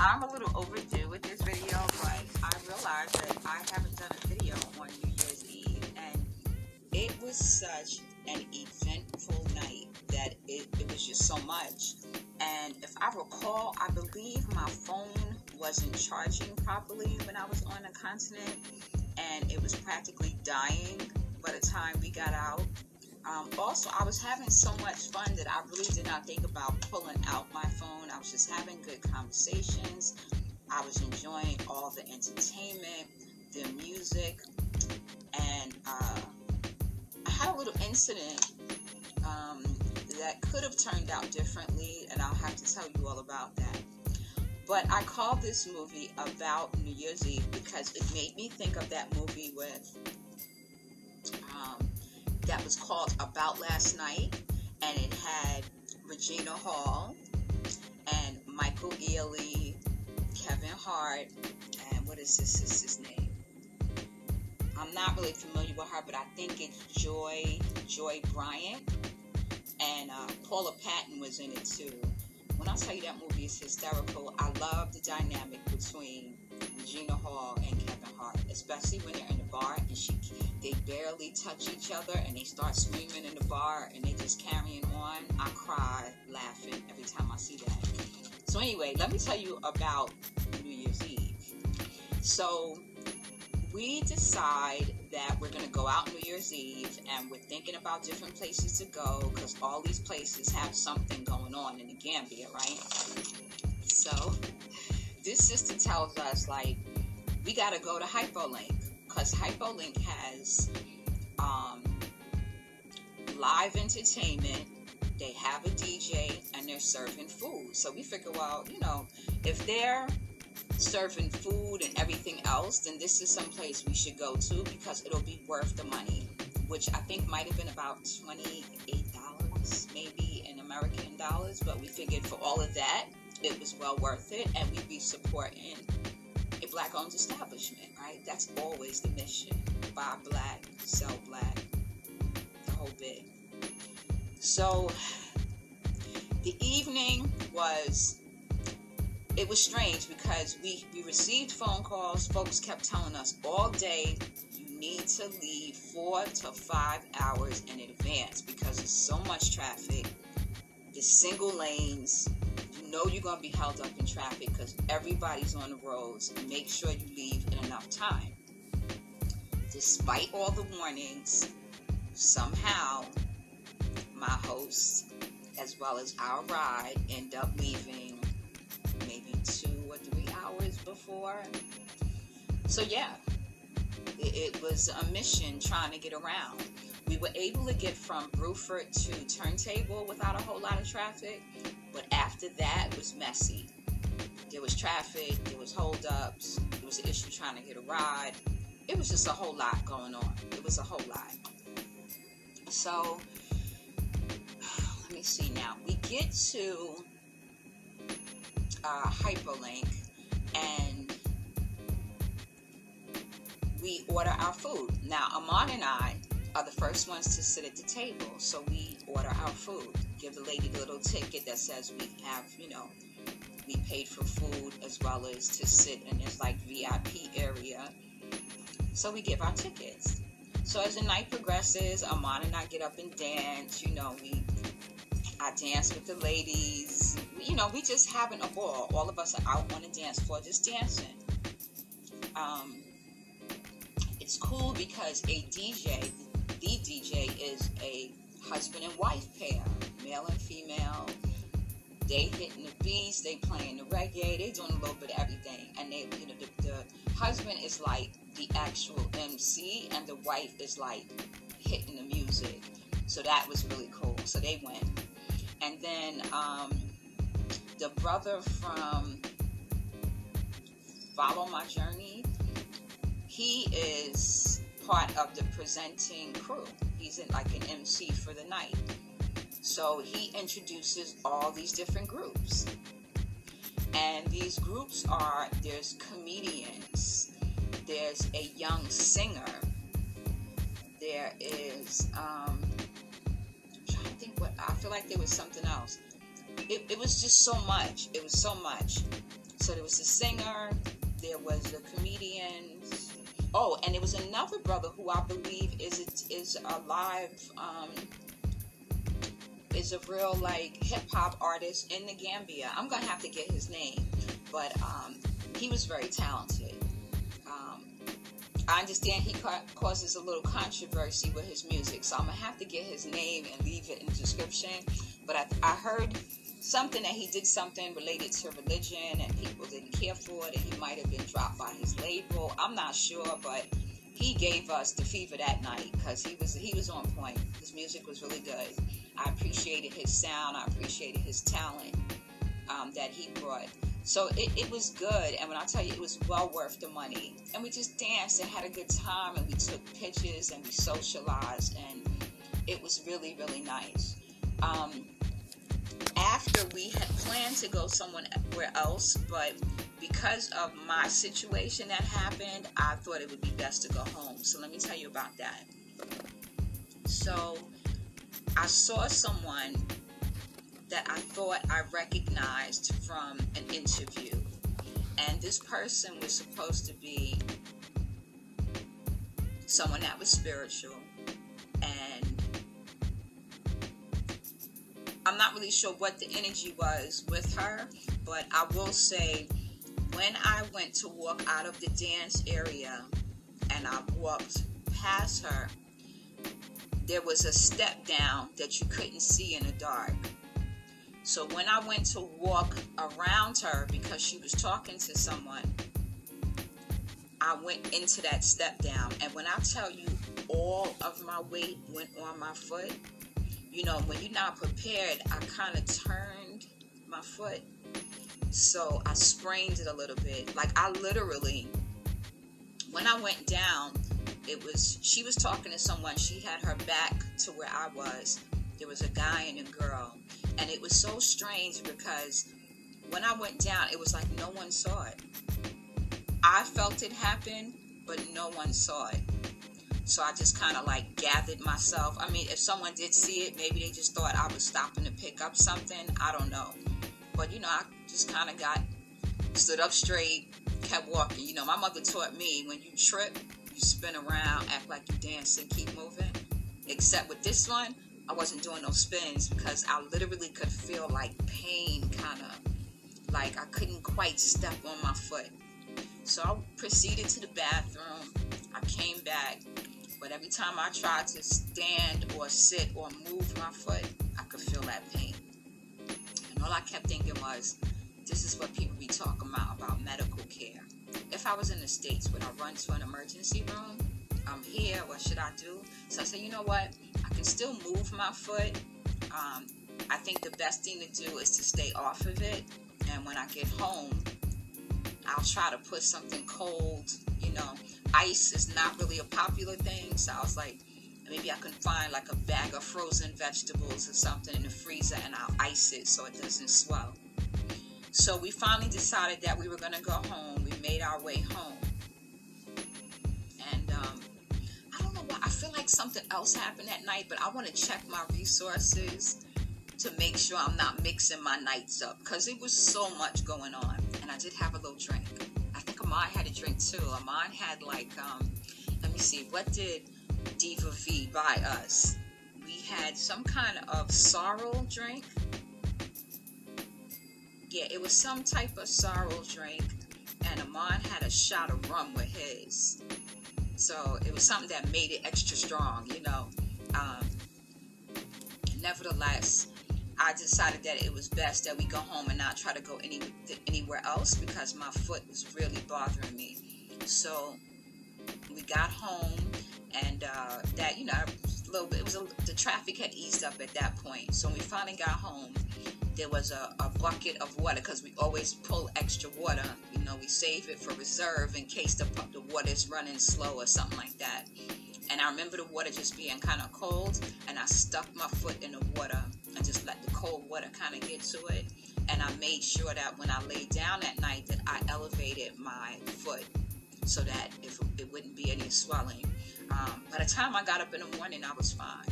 I'm a little overdue with this video, but I realized that I haven't done a video on New Year's Eve, and it was such an eventful night that it, it was just so much. And if I recall, I believe my phone wasn't charging properly when I was on the continent, and it was practically dying by the time we got out. Um, also, I was having so much fun that I really did not think about pulling out my phone. I was just having good conversations. I was enjoying all the entertainment, the music, and uh, I had a little incident um, that could have turned out differently, and I'll have to tell you all about that. But I called this movie about New Year's Eve because it made me think of that movie with um, that was called About Last Night, and it had Regina Hall and Michael Ealy, Kevin Hart, and what is this sister's name? I'm not really familiar with her, but I think it's Joy Joy Bryant, and uh, Paula Patton was in it too. When I tell you that movie is hysterical, I love the dynamic between Regina Hall and Kevin Hart, especially when they're in the bar and she they barely touch each other and they start screaming in the bar and they just carrying on. I cry laughing every time I see that. So anyway, let me tell you about New Year's Eve. So we decide that we're going to go out New Year's Eve and we're thinking about different places to go because all these places have something going on in the Gambia, right? So this sister tells us, like, we got to go to Hyperlink because Hyperlink has um, live entertainment. They have a DJ and they're serving food. So we figure, well, you know, if they're serving food and everything else, then this is some place we should go to because it'll be worth the money, which I think might have been about $28 maybe in American dollars. But we figured for all of that, it was well worth it and we'd be supporting black owned establishment, right? That's always the mission. Buy black, sell black, the whole bit. So the evening was it was strange because we, we received phone calls. Folks kept telling us all day you need to leave four to five hours in advance because there's so much traffic. The single lanes, know you're going to be held up in traffic because everybody's on the roads. Make sure you leave in enough time. Despite all the warnings, somehow my host, as well as our ride, end up leaving maybe two or three hours before. So, yeah, it, it was a mission trying to get around. We were able to get from Brufut to Turntable without a whole lot of traffic, but after that was messy. There was traffic, there was holdups, there was an issue trying to get a ride. It was just a whole lot going on. It was a whole lot. So let me see now. We get to uh, Hyperlink and we order our food. Now, Amon and I are the first ones to sit at the table. So we order our food, give the lady the little ticket that says we have, you know, we paid for food as well as to sit in this like VIP area. So we give our tickets. So as the night progresses, Amon and I get up and dance. You know, we I dance with the ladies. You know, we just having a ball. All of us are out on the dance floor just dancing. Um, it's cool because a DJ, the DJ is a husband and wife pair, male and female. They hitting the beats, they playing the reggae, they doing a little bit of everything. And they, you know, the, the husband is like the actual MC, and the wife is like hitting the music. So that was really cool. So they went. And then um, the brother from Follow My Journey, he is part of the presenting crew. He's in like an MC for the night. So he introduces all these different groups. And these groups are there's comedians, there's a young singer, there is, um, I'm trying to think what, I feel like there was something else. It, it was just so much. It was so much. So there was a singer, there was a comedian. Oh, and it was another brother who I believe is is a live, um, is a real like hip hop artist in the Gambia. I'm gonna have to get his name, but um, he was very talented. Um, I understand he ca- causes a little controversy with his music, so I'm gonna have to get his name and leave it in the description. But I, I heard something that he did something related to religion and people didn't care for it and he might have been dropped by his label. I'm not sure, but he gave us the fever that night because he was he was on point. His music was really good. I appreciated his sound. I appreciated his talent um, that he brought. So it, it was good, and when I tell you it was well worth the money, and we just danced and had a good time, and we took pictures and we socialized, and it was really really nice. Um, we had planned to go somewhere else, but because of my situation that happened, I thought it would be best to go home. So let me tell you about that. So I saw someone that I thought I recognized from an interview. And this person was supposed to be someone that was spiritual. And I'm not really sure what the energy was with her, but I will say when I went to walk out of the dance area and I walked past her, there was a step down that you couldn't see in the dark. So when I went to walk around her because she was talking to someone, I went into that step down. And when I tell you all of my weight went on my foot, you know, when you're not prepared, I kind of turned my foot. So I sprained it a little bit. Like I literally, when I went down, it was, she was talking to someone. She had her back to where I was. There was a guy and a girl. And it was so strange because when I went down, it was like no one saw it. I felt it happen, but no one saw it. So I just kind of like gathered myself. I mean, if someone did see it, maybe they just thought I was stopping to pick up something. I don't know. But you know, I just kind of got stood up straight, kept walking. You know, my mother taught me when you trip, you spin around, act like you're dancing, keep moving. Except with this one, I wasn't doing no spins because I literally could feel like pain, kind of like I couldn't quite step on my foot. So I proceeded to the bathroom. I came back, but every time I tried to stand or sit or move my foot, I could feel that pain. And all I kept thinking was, this is what people be talking about, about medical care. If I was in the States, would I run to an emergency room? I'm here, what should I do? So I said, you know what? I can still move my foot. Um, I think the best thing to do is to stay off of it. And when I get home, I'll try to put something cold. You know, ice is not really a popular thing. So I was like, maybe I can find like a bag of frozen vegetables or something in the freezer and I'll ice it so it doesn't swell. So we finally decided that we were going to go home. We made our way home. And um, I don't know why. I feel like something else happened that night, but I want to check my resources to make sure I'm not mixing my nights up because it was so much going on. And I did have a little drink. Amon had a drink too. Amon had like, um, let me see, what did Diva V buy us? We had some kind of sorrel drink. Yeah, it was some type of sorrel drink. And Amon had a shot of rum with his. So it was something that made it extra strong, you know. Um, nevertheless, I decided that it was best that we go home and not try to go any anywhere else because my foot was really bothering me. So we got home, and uh, that you know, a little bit. It was a, the traffic had eased up at that point. So when we finally got home, there was a, a bucket of water because we always pull extra water. You know, we save it for reserve in case the the water is running slow or something like that. And I remember the water just being kind of cold, and I stuck my foot in the water cold water kind of get to it. And I made sure that when I laid down at night that I elevated my foot so that if it wouldn't be any swelling. Um, by the time I got up in the morning, I was fine.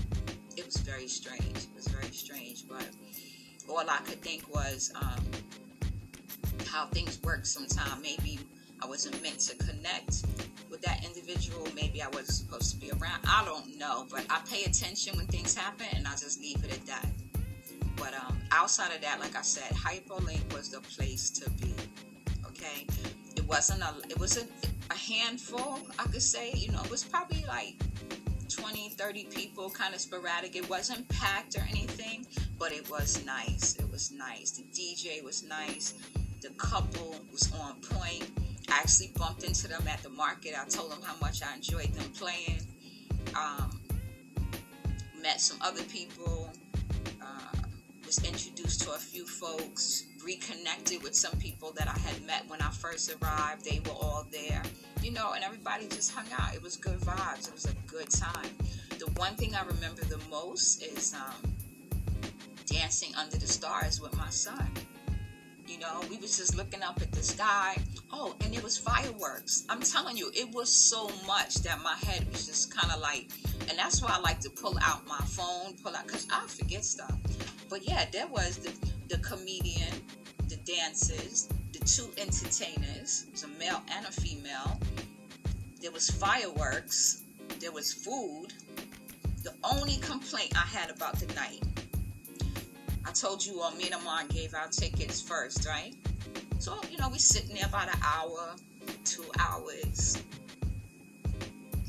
It was very strange. It was very strange, but all I could think was, um, how things work sometimes. Maybe I wasn't meant to connect with that individual. Maybe I wasn't supposed to be around. I don't know, but I pay attention when things happen, and I just leave it at that. But um, outside of that, like I said, Hyperlink was the place to be. Okay, it wasn't a. It was a, a handful. I could say. You know, it was probably like 20, 30 people, kind of sporadic. It wasn't packed or anything, but it was nice. It was nice. The DJ was nice. The couple was on point. I actually bumped into them at the market. I told them how much I enjoyed them playing. Um, met some other people. Was introduced to a few folks. Reconnected with some people that I had met when I first arrived. They were all there, you know, and everybody just hung out. It was good vibes. It was a good time. The one thing I remember the most is um, dancing under the stars with my son. You know, we was just looking up at the sky. Oh, and it was fireworks. I'm telling you, it was so much that my head was just kind of like, and that's why I like to pull out my phone, pull out, because I forget stuff. But yeah, there was the, the comedian, the dancers, the two entertainers, it was a male and a female. There was fireworks, there was food. The only complaint I had about the night I told you all me and Amon gave our tickets first, right? So, you know, we sitting there about an hour, two hours.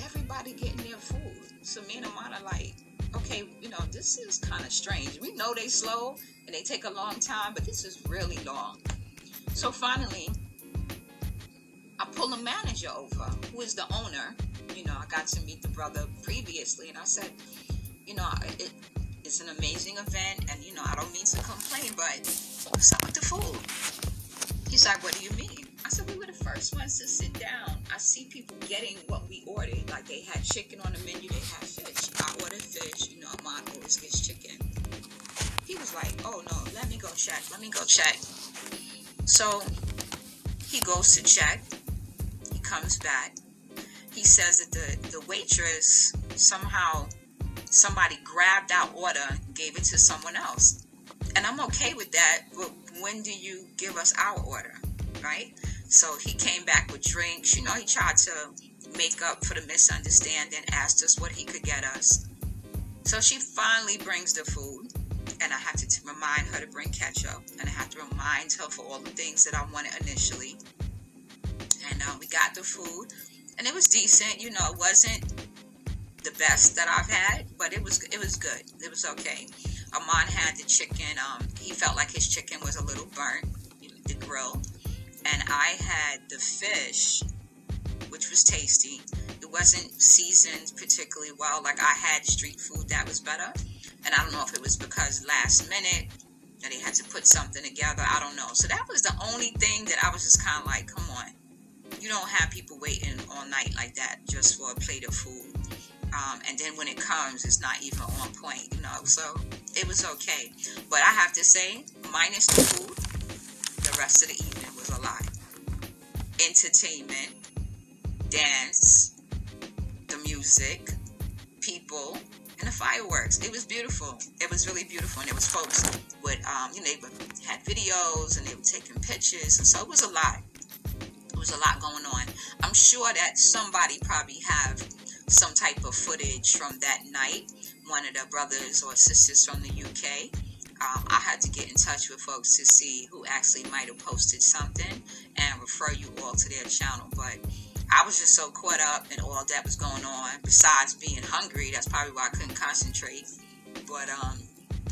Everybody getting their food. So me and Amon are like, okay, you know, this is kind of strange. We know they slow and they take a long time, but this is really long. So finally, I pull a manager over, who is the owner. You know, I got to meet the brother previously, and I said, you know, it, it's an amazing event, and you know, I don't mean to complain, but what's up with the food? He's like, What do you mean? I said, We were the first ones to sit down. I see people getting what we ordered. Like they had chicken on the menu, they had fish. I ordered fish, you know, mine always gets chicken. He was like, Oh no, let me go check, let me go check. So he goes to check, he comes back. He says that the, the waitress somehow somebody grabbed our order, gave it to someone else. And I'm okay with that, but when do you give us our order, right? So he came back with drinks. You know, he tried to make up for the misunderstanding, asked us what he could get us. So she finally brings the food, and I have to remind her to bring ketchup, and I have to remind her for all the things that I wanted initially. And uh, we got the food, and it was decent. You know, it wasn't the best that I've had, but it was it was good. It was okay. Amon had the chicken. Um, he felt like his chicken was a little burnt, the grill, and I had the fish, which was tasty. It wasn't seasoned particularly well. Like I had street food that was better, and I don't know if it was because last minute that he had to put something together. I don't know. So that was the only thing that I was just kind of like, come on. You don't have people waiting all night like that just for a plate of food. Um, and then when it comes, it's not even on point, you know. So it was okay. But I have to say, minus the food, the rest of the evening was a lot. Entertainment, dance, the music, people, and the fireworks. It was beautiful. It was really beautiful. And it was folks with, um, you know, they had videos and they were taking pictures. And so it was a lot. It was a lot going on. I'm sure that somebody probably have some type of footage from that night. One of the brothers or sisters from the UK. Um, I had to get in touch with folks to see who actually might have posted something and refer you all to their channel. But I was just so caught up in all that was going on. Besides being hungry, that's probably why I couldn't concentrate. But um,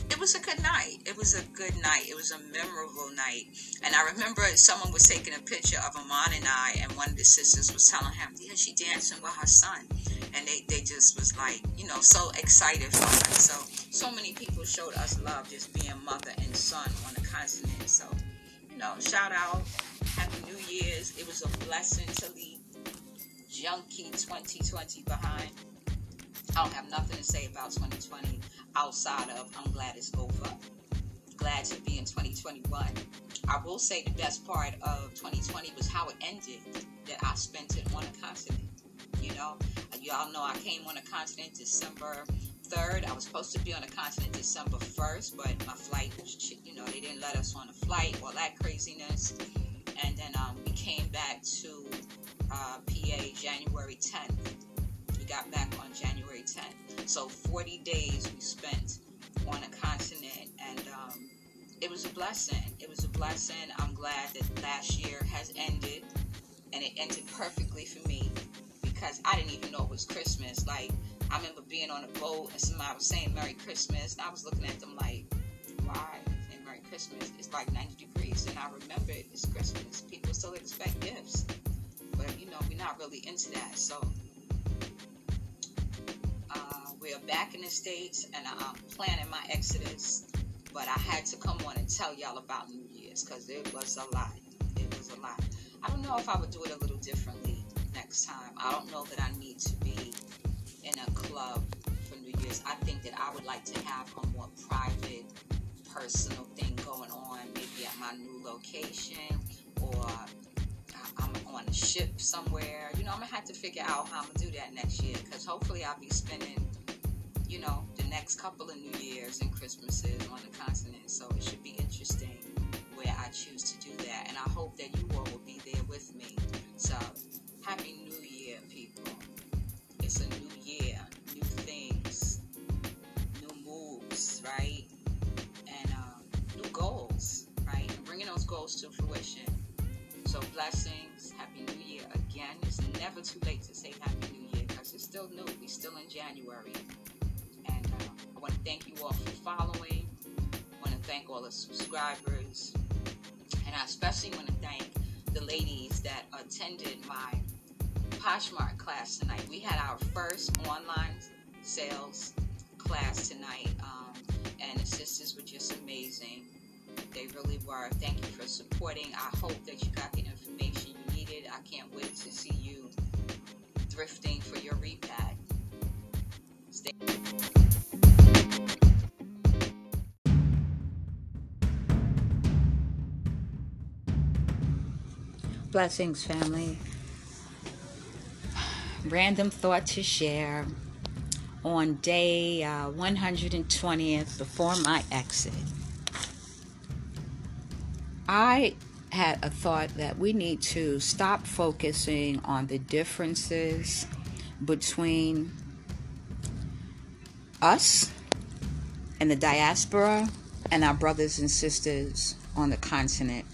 it was a good night. It was a good night. It was a memorable night. And I remember someone was taking a picture of Amon and I, and one of the sisters was telling him, yeah, she dancing with her son. And they, they just was like, you know, so excited for her. So, so many people showed us love just being mother and son on the continent. So, you know, shout out. Happy New Year's. It was a blessing to leave junky 2020 behind. I don't have nothing to say about 2020 outside of I'm glad it's over. Glad to be in 2021. I will say the best part of 2020 was how it ended, that I spent it on a continent. You know, y'all know I came on a continent December 3rd. I was supposed to be on a continent December 1st, but my flight was, you know, they didn't let us on a flight, all that craziness. And then um, we came back to uh, PA January 10th. Got back on January 10th. So 40 days we spent on a continent, and um, it was a blessing. It was a blessing. I'm glad that last year has ended, and it ended perfectly for me because I didn't even know it was Christmas. Like, I remember being on a boat and somebody was saying Merry Christmas, and I was looking at them like, why? Merry Christmas. It's like 90 degrees, and I remember it's Christmas. People still expect gifts, but you know, we're not really into that. So, uh, we're back in the States, and I'm planning my exodus. But I had to come on and tell y'all about New Year's because it was a lot. It was a lot. I don't know if I would do it a little differently next time. I don't know that I need to be in a club for New Year's. I think that I would like to have a more private, personal thing going on, maybe at my new location or I'm on a ship somewhere. You know, I'm gonna have to figure out how I'm gonna do that next year because hopefully I'll be spending, you know, the next couple of New Years and Christmases on the continent. So it should be interesting where I choose to do that, and I hope that you all will be there with me. So Happy New Year, people. It's a new year, new things, new moves, right? And uh, new goals, right? And bringing those goals to fruition. So, blessings. Happy New Year again. It's never too late to say Happy New Year because it's still new. We're still in January. Want to thank you all for following. I want to thank all the subscribers. And I especially want to thank the ladies that attended my Poshmark class tonight. We had our first online sales class tonight, um, and the sisters were just amazing. They really were. Thank you for supporting. I hope that you got the information you needed. I can't wait to see you thrifting for your repack. Blessings, family random thought to share on day uh, 120th before my exit. I had a thought that we need to stop focusing on the differences between us and the diaspora and our brothers and sisters on the continent.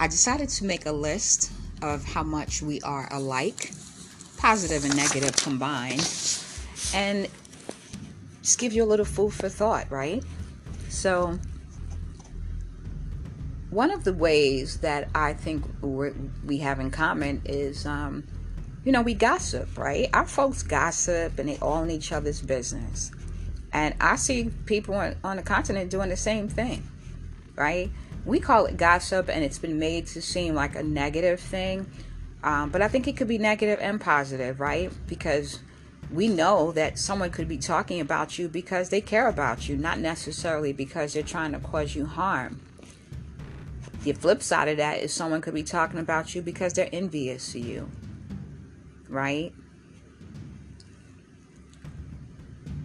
I decided to make a list of how much we are alike, positive and negative combined, and just give you a little food for thought, right? So, one of the ways that I think we have in common is, um, you know, we gossip, right? Our folks gossip and they all in each other's business. And I see people on, on the continent doing the same thing, right? We call it gossip and it's been made to seem like a negative thing. Um, but I think it could be negative and positive, right? Because we know that someone could be talking about you because they care about you, not necessarily because they're trying to cause you harm. The flip side of that is someone could be talking about you because they're envious of you, right?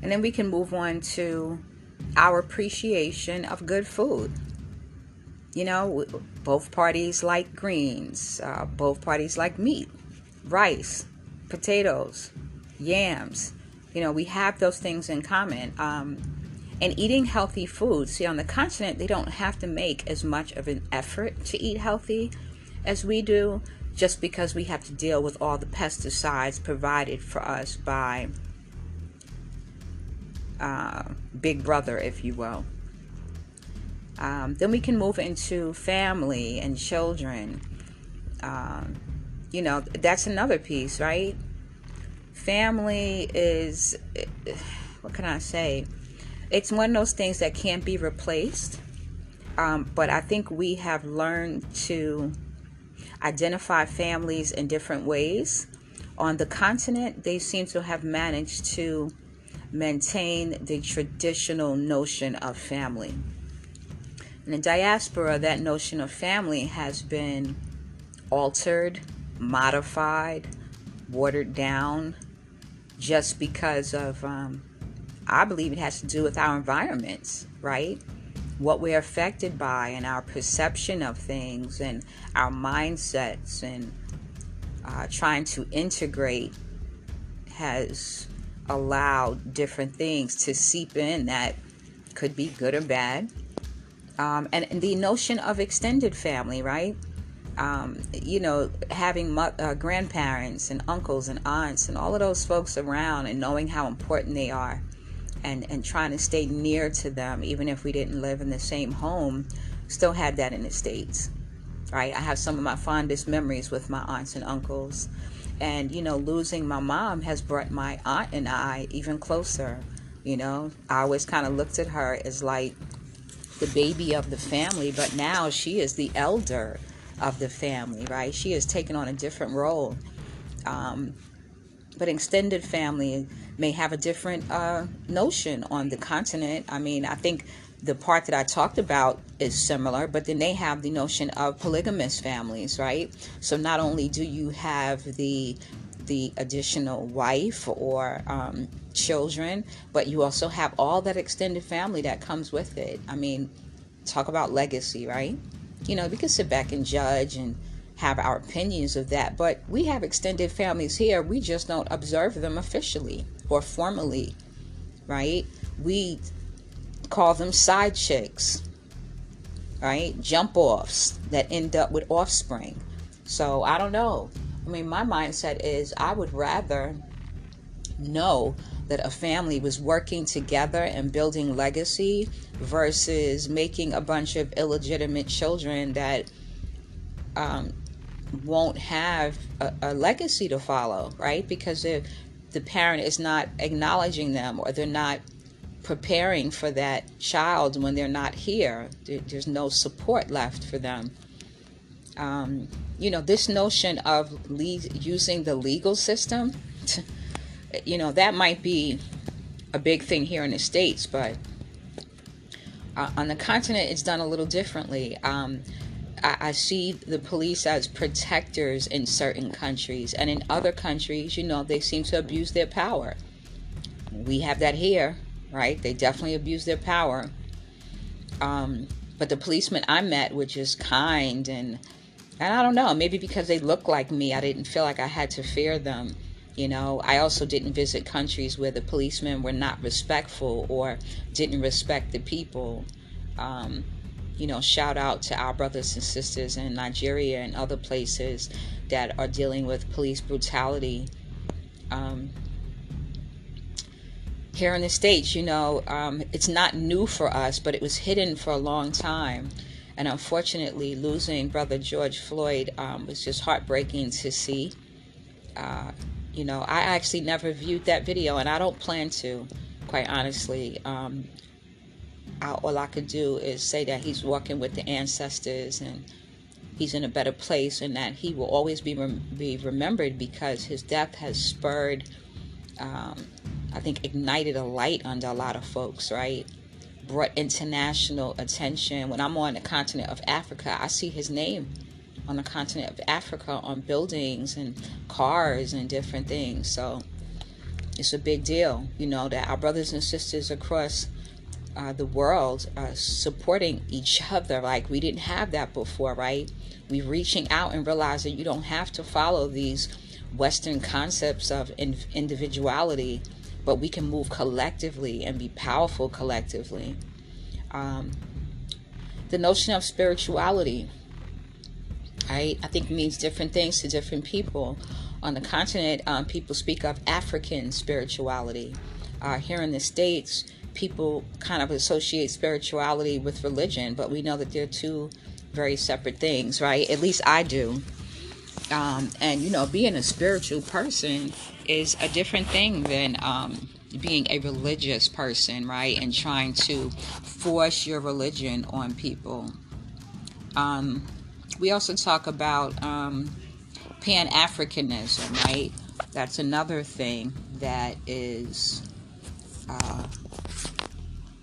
And then we can move on to our appreciation of good food you know, both parties like greens, uh, both parties like meat, rice, potatoes, yams. You know, we have those things in common. Um, and eating healthy food. See, on the continent, they don't have to make as much of an effort to eat healthy as we do, just because we have to deal with all the pesticides provided for us by uh, Big Brother, if you will. Um, then we can move into family and children. Um, you know, that's another piece, right? Family is, what can I say? It's one of those things that can't be replaced. Um, but I think we have learned to identify families in different ways. On the continent, they seem to have managed to maintain the traditional notion of family. In the diaspora, that notion of family has been altered, modified, watered down, just because of, um, I believe it has to do with our environments, right? what we're affected by and our perception of things and our mindsets and uh, trying to integrate has allowed different things to seep in that could be good or bad. Um, and, the notion of extended family, right? Um, you know, having mo- uh, grandparents and uncles and aunts and all of those folks around and knowing how important they are and, and trying to stay near to them, even if we didn't live in the same home, still had that in the States, right? I have some of my fondest memories with my aunts and uncles. And, you know, losing my mom has brought my aunt and I even closer. You know, I always kind of looked at her as like the baby of the family, but now she is the elder of the family, right? She has taken on a different role. Um, but extended family may have a different uh, notion on the continent. I mean, I think the part that I talked about is similar, but then they have the notion of polygamous families, right? So not only do you have the the additional wife or um, children, but you also have all that extended family that comes with it. I mean, talk about legacy, right? You know, we can sit back and judge and have our opinions of that, but we have extended families here. We just don't observe them officially or formally, right? We call them side chicks, right? Jump offs that end up with offspring. So I don't know. I mean, my mindset is I would rather know that a family was working together and building legacy versus making a bunch of illegitimate children that um, won't have a, a, legacy to follow, right? Because if the parent is not acknowledging them or they're not preparing for that child when they're not here. there's no support left for them. Um, you know, this notion of le- using the legal system, you know, that might be a big thing here in the States, but uh, on the continent, it's done a little differently. Um, I, I see the police as protectors in certain countries, and in other countries, you know, they seem to abuse their power. We have that here right? They definitely abuse their power. Um, but the policeman I met were just kind and and I don't know, maybe because they look like me, I didn't feel like I had to fear them. You know, I also didn't visit countries where the policemen were not respectful or didn't respect the people. Um, you know, shout out to our brothers and sisters in Nigeria and other places that are dealing with police brutality. Um, here in the States, you know, um, it's not new for us, but it was hidden for a long time. And unfortunately, losing Brother George Floyd um, was just heartbreaking to see. Uh, you know, I actually never viewed that video, and I don't plan to, quite honestly. Um, I, all I could do is say that he's walking with the ancestors and he's in a better place, and that he will always be, rem- be remembered because his death has spurred um, I think ignited a light under a lot of folks, right? Brought international attention. When I'm on the continent of Africa, I see his name on the continent of Africa on buildings and cars and different things. So it's a big deal, you know, that our brothers and sisters across uh, the world are supporting each other. Like we didn't have that before, right? We're reaching out and realizing you don't have to follow these Western concepts of in- individuality but we can move collectively and be powerful collectively. Um, the notion of spirituality, right? I think means different things to different people. On the continent, um, people speak of African spirituality. Uh, here in the States, people kind of associate spirituality with religion, but we know that they're two very separate things, right? At least I do. Um, and you know, being a spiritual person is a different thing than um, being a religious person, right? And trying to force your religion on people. Um, we also talk about um, Pan Africanism, right? That's another thing that is uh,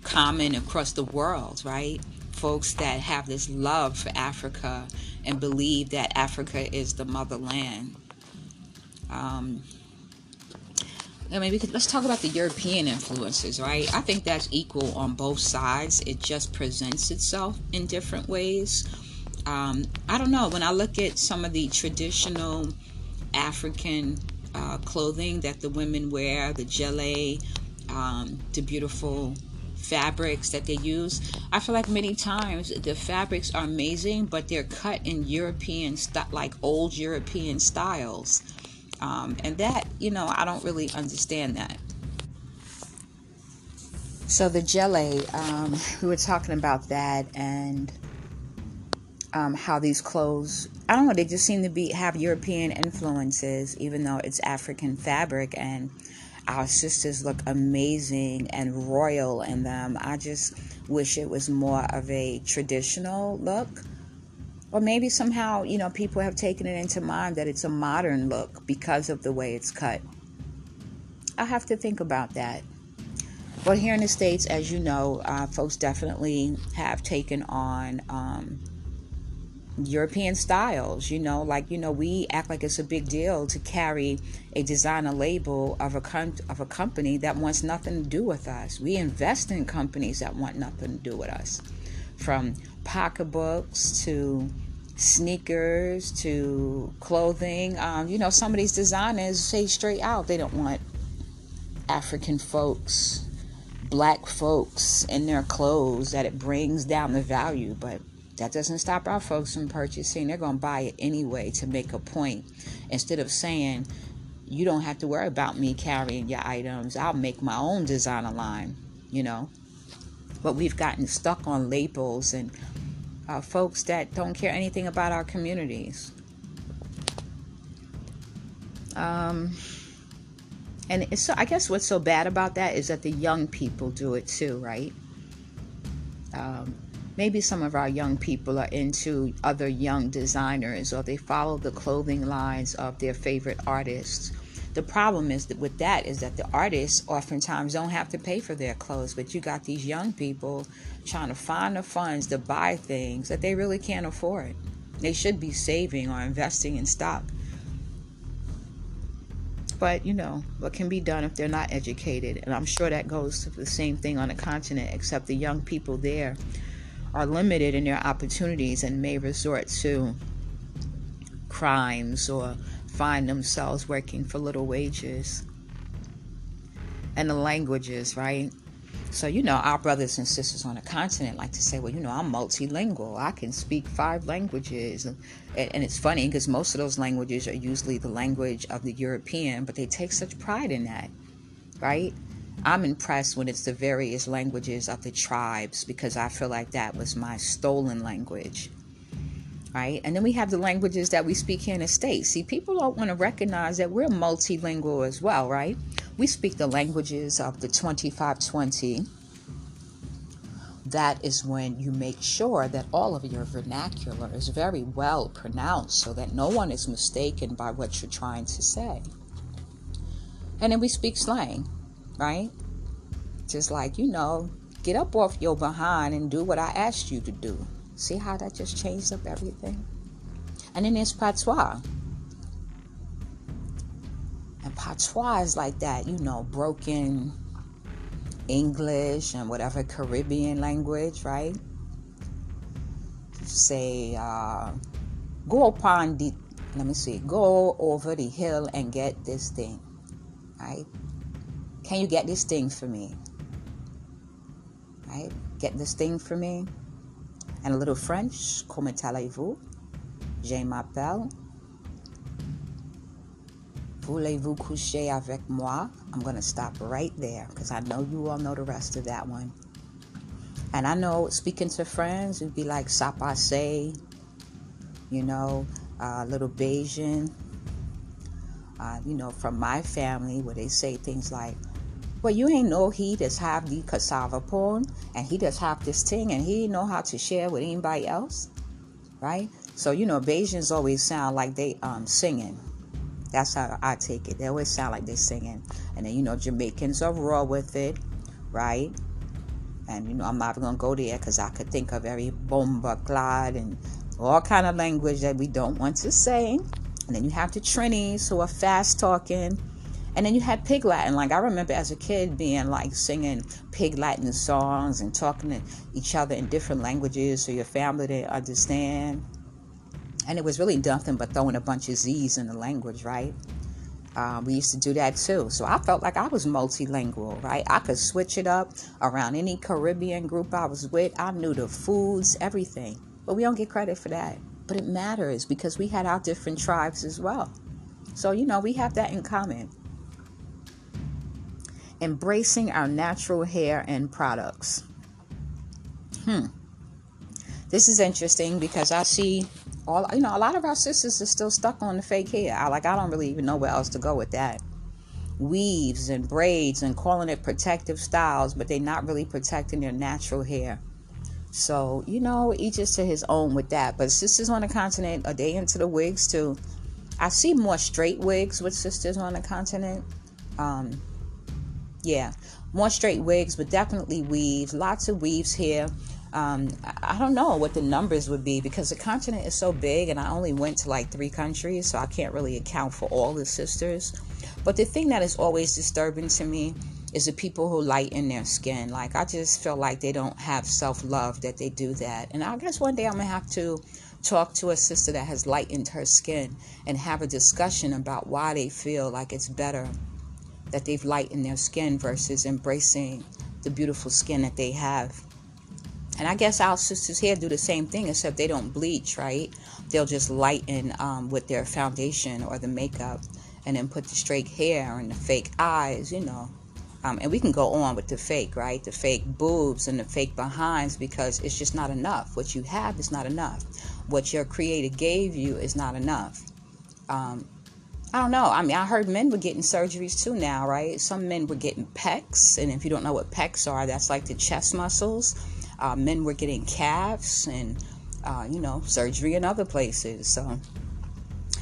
common across the world, right? Folks that have this love for Africa and believe that Africa is the motherland. Um, I mean, we could, let's talk about the European influences, right? I think that's equal on both sides. It just presents itself in different ways. Um, I don't know. When I look at some of the traditional African uh, clothing that the women wear, the gele, um, the beautiful fabrics that they use. I feel like many times the fabrics are amazing, but they're cut in European, st- like old European styles. Um, and that, you know, I don't really understand that. So the gele, um, we were talking about that and um, how these clothes, I don't know, they just seem to be have European influences, even though it's African fabric and our sisters look amazing and royal in them. I just wish it was more of a traditional look. Or maybe somehow, you know, people have taken it into mind that it's a modern look because of the way it's cut. I have to think about that. But here in the States, as you know, uh, folks definitely have taken on um, European styles, you know, like you know, we act like it's a big deal to carry a designer label of a com- of a company that wants nothing to do with us. We invest in companies that want nothing to do with us, from pocketbooks to sneakers to clothing. Um, you know, some of these designers say straight out they don't want African folks, black folks in their clothes. That it brings down the value, but that doesn't stop our folks from purchasing. They're going to buy it anyway to make a point instead of saying, you don't have to worry about me carrying your items. I'll make my own designer line, you know. But we've gotten stuck on labels and uh, folks that don't care anything about our communities. Um, and so, I guess what's so bad about that is that the young people do it too, right? Um, maybe some of our young people are into other young designers or they follow the clothing lines of their favorite artists. The problem is that with that is that the artists oftentimes don't have to pay for their clothes, but you got these young people trying to find the funds to buy things that they really can't afford. They should be saving or investing in stock. But you know, what can be done if they're not educated? And I'm sure that goes to the same thing on the continent, except the young people there are limited in their opportunities and may resort to crimes or find themselves working for little wages. And the languages, right? So, you know, our brothers and sisters on the continent like to say, well, you know, I'm multilingual. I can speak five languages. And, and it's funny because most of those languages are usually the language of the European, but they take such pride in that, right? I'm impressed when it's the various languages of the tribes because I feel like that was my stolen language. Right? And then we have the languages that we speak here in the States. See, people don't want to recognize that we're multilingual as well, right? We speak the languages of the 2520. That is when you make sure that all of your vernacular is very well pronounced so that no one is mistaken by what you're trying to say. And then we speak slang right? Just like, you know, get up off your behind and do what I asked you to do. See how that just changed up everything? And then there's patois. And patois is like that, you know, broken English and whatever Caribbean language, right? Say, uh, go upon the, let me see, go over the hill and get this thing, right? Can you get this thing for me? Right? Get this thing for me. And a little French. Comment allez-vous? Je m'appelle. Voulez-vous coucher avec moi? I'm going to stop right there because I know you all know the rest of that one. And I know speaking to friends, it'd be like ça passe, you know, a uh, little Bajan, uh, you know, from my family where they say things like, well, you ain't know he just have the cassava porn and he just have this thing and he know how to share with anybody else, right? So you know, Bajans always sound like they um singing. That's how I take it. They always sound like they're singing, and then you know, Jamaicans are raw with it, right? And you know, I'm not gonna go there because I could think of every bomba clad and all kind of language that we don't want to say. And then you have the Trinis who are fast talking And then you had Pig Latin. Like I remember as a kid being like singing Pig Latin songs and talking to each other in different languages so your family didn't understand. And it was really nothing but throwing a bunch of Z's in the language, right? Um, we used to do that too. So I felt like I was multilingual, right? I could switch it up around any Caribbean group I was with. I knew the foods, everything. But we don't get credit for that. But it matters because we had our different tribes as well. So, you know, we have that in common. Embracing our natural hair and products. Hmm. This is interesting because I see all you know a lot of our sisters are still stuck on the fake hair. I, like i don't really even know where else to go with that. Weaves and braids and calling it protective styles but they're not really protecting their natural hair. So you know each is to his own with that. But sisters on the continent are they into the wigs too. I see more straight wigs with sisters on the continent. Um yeah more straight wigs but definitely weaves lots of weaves here um, I don't know what the numbers would be because the continent is so big and I only went to like three countries, so I can't really account for all the sisters. But the thing that is always disturbing to me is the people who lighten their skin. Like, I just feel like they don't have self love that they do that. And I guess one day I'm gonna have to talk to a sister that has lightened her skin and have a discussion about why they feel like it's better that they've lightened their skin versus embracing the beautiful skin that they have. And I guess our sisters here do the same thing, except they don't bleach, right? They'll just lighten um, with their foundation or the makeup and then put the straight hair and the fake eyes, you know. Um, and we can go on with the fake, right? The fake boobs and the fake behinds because it's just not enough. What you have is not enough. What your creator gave you is not enough. Um, I don't know. I mean, I heard men were getting surgeries too now, right? Some men were getting pecs. And if you don't know what pecs are, that's like the chest muscles uh, men were getting calves and, uh, you know, surgery in other places. So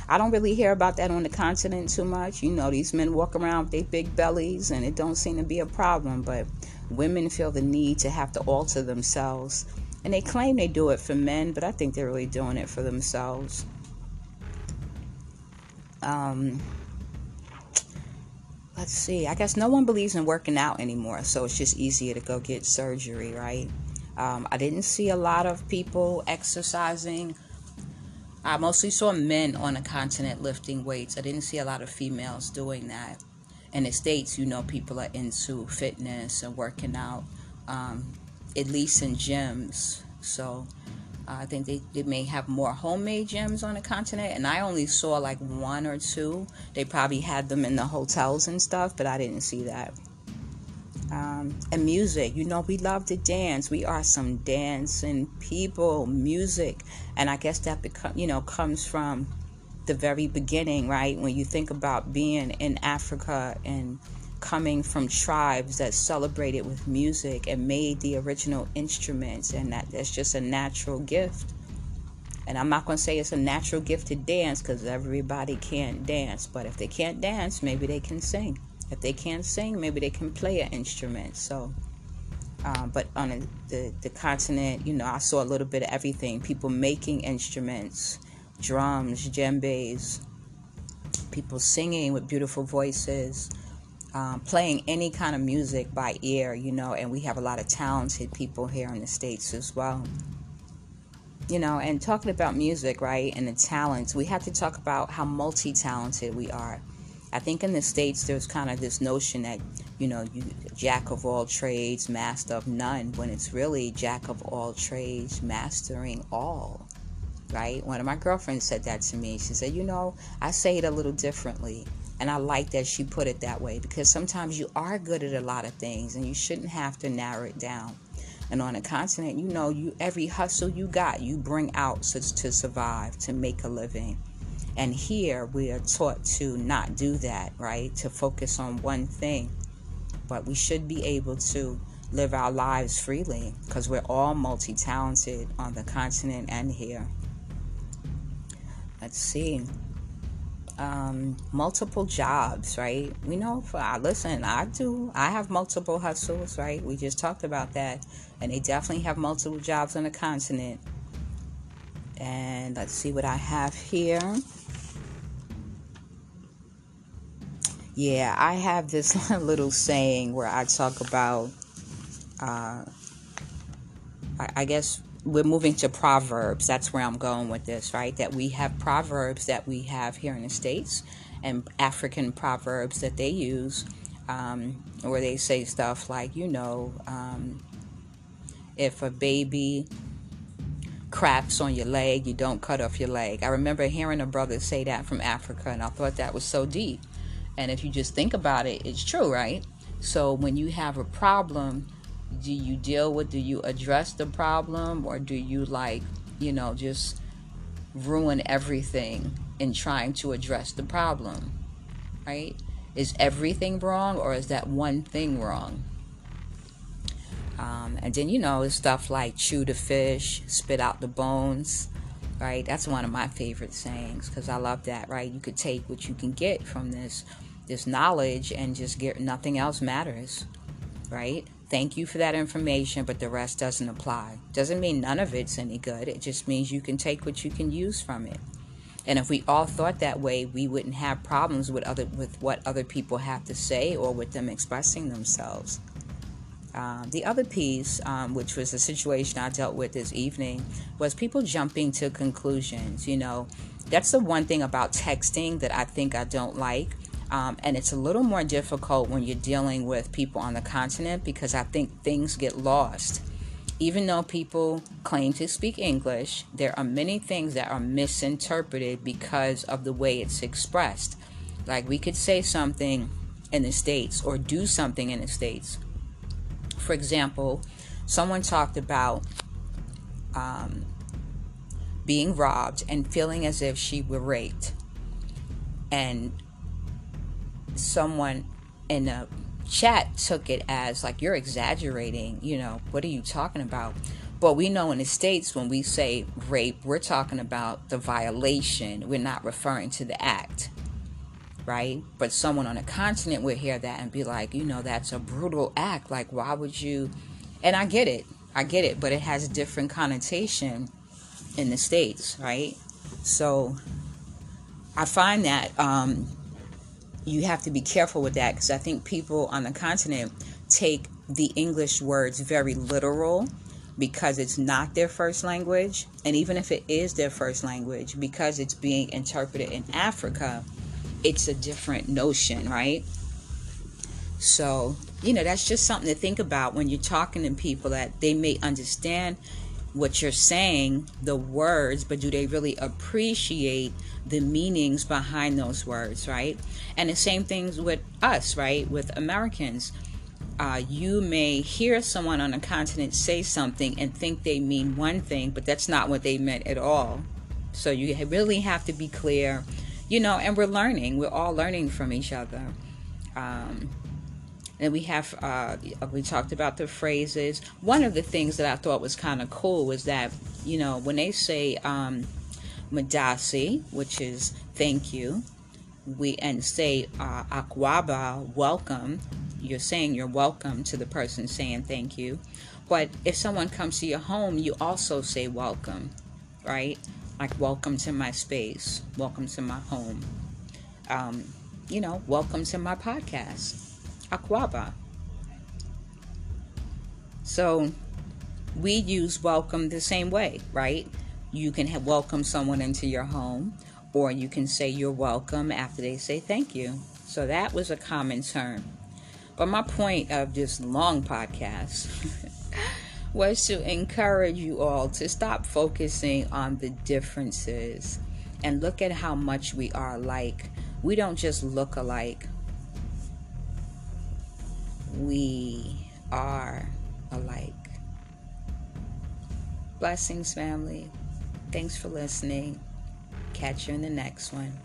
I don't really hear about that on the continent too much. You know, these men walk around with their big bellies and it don't seem to be a problem. But women feel the need to have to alter themselves. And they claim they do it for men, but I think they're really doing it for themselves. Um, let's see. I guess no one believes in working out anymore, so it's just easier to go get surgery, right? Um, I didn't see a lot of people exercising. I mostly saw men on the continent lifting weights. I didn't see a lot of females doing that. In the States, you know, people are into fitness and working out, um, at least in gyms. So uh, I think they, they may have more homemade gyms on the continent. And I only saw like one or two. They probably had them in the hotels and stuff, but I didn't see that um, and music. You know, we love to dance. We are some dancing people, music, and I guess that become you know comes from the very beginning, right? When you think about being in Africa and coming from tribes that celebrated with music and made the original instruments, and that that's just a natural gift. And I'm not going to say it's a natural gift to dance because everybody can't dance, but if they can't dance, maybe they can sing. If they can't sing, maybe they can play an instrument. So, uh, but on the, the, the continent, you know, I saw a little bit of everything. People making instruments, drums, djembes, people singing with beautiful voices, um, playing any kind of music by ear, you know, and we have a lot of talented people here in the States as well. You know, and talking about music, right, and the talents, we have to talk about how multi talented we are. I think in the States, there's kind of this notion that, you know, you jack of all trades, master of none, when it's really jack of all trades, mastering all, right? One of my girlfriends said that to me. She said, you know, I say it a little differently. And I like that she put it that way because sometimes you are good at a lot of things and you shouldn't have to narrow it down. And on a continent, you know, you every hustle you got, you bring out to, to survive, to make a living and here we are taught to not do that, right? To focus on one thing. But we should be able to live our lives freely because we're all multi talented on the continent and here. Let's see. Um, multiple jobs, right? We know for I listen, I do. I have multiple hustles, right? We just talked about that, and they definitely have multiple jobs on the continent. And let's see what I have here. Yeah, I have this little saying where I talk about, uh, I, I guess we're moving to proverbs. That's where I'm going with this, right? That we have proverbs that we have here in the States and African proverbs that they use um, where they say stuff like, you know, um, if a baby craps on your leg, you don't cut off your leg. I remember hearing a brother say that from Africa, and I thought that was so deep. And if you just think about it, it's true, right? So when you have a problem, do you deal with, do you address the problem, or do you, like, you know, just ruin everything in trying to address the problem, right? Is everything wrong, or is that one thing wrong? Um, and then, you know, stuff like chew the fish, spit out the bones, right? That's one of my favorite sayings because I love that, right? You could take what you can get from this this knowledge and just get nothing else matters, right? Thank you for that information, but the rest doesn't apply. Doesn't mean none of it's any good. It just means you can take what you can use from it. And if we all thought that way, we wouldn't have problems with other with what other people have to say or with them expressing themselves. Um, the other piece, um, which was a situation I dealt with this evening, was people jumping to conclusions. You know, that's the one thing about texting that I think I don't like. Um, and it's a little more difficult when you're dealing with people on the continent because I think things get lost. Even though people claim to speak English, there are many things that are misinterpreted because of the way it's expressed. Like we could say something in the States or do something in the States for example, someone talked about um, being robbed and feeling as if she were raped. And someone in a chat took it as like, you're exaggerating. You know, what are you talking about? But we know in the States, when we say rape, we're talking about the violation. We're not referring to the act right? But someone on a continent would hear that and be like, you know, that's a brutal act. Like, why would you? And I get it, I get it, but it has a different connotation in the states, right? So I find that um, you have to be careful with that because I think people on the continent take the English words very literal because it's not their first language. And even if it is their first language, because it's being interpreted in Africa, it's a different notion, right? So, you know, that's just something to think about when you're talking to people that they may understand what you're saying, the words, but do they really appreciate the meanings behind those words, right? And the same things with us, right? With Americans. Uh, you may hear someone on a continent say something and think they mean one thing, but that's not what they meant at all. So you really have to be clear you know, and we're learning. We're all learning from each other. Um, and we have uh, we talked about the phrases. One of the things that I thought was kind of cool was that you know when they say um, "madasi," which is thank you, we and say uh, "akwaba," welcome. You're saying you're welcome to the person saying thank you. But if someone comes to your home, you also say welcome, right? like welcome to my space, welcome to my home, um, you know, welcome to my podcast, Akwaba. So we use welcome the same way, right? You can have welcome someone into your home, or you can say you're welcome after they say thank you. So that was a common term. But my point of this long podcast was to encourage you all to stop focusing on the differences and look at how much we are alike. We don't just look alike, we are alike. Blessings, family. Thanks for listening. Catch you in the next one.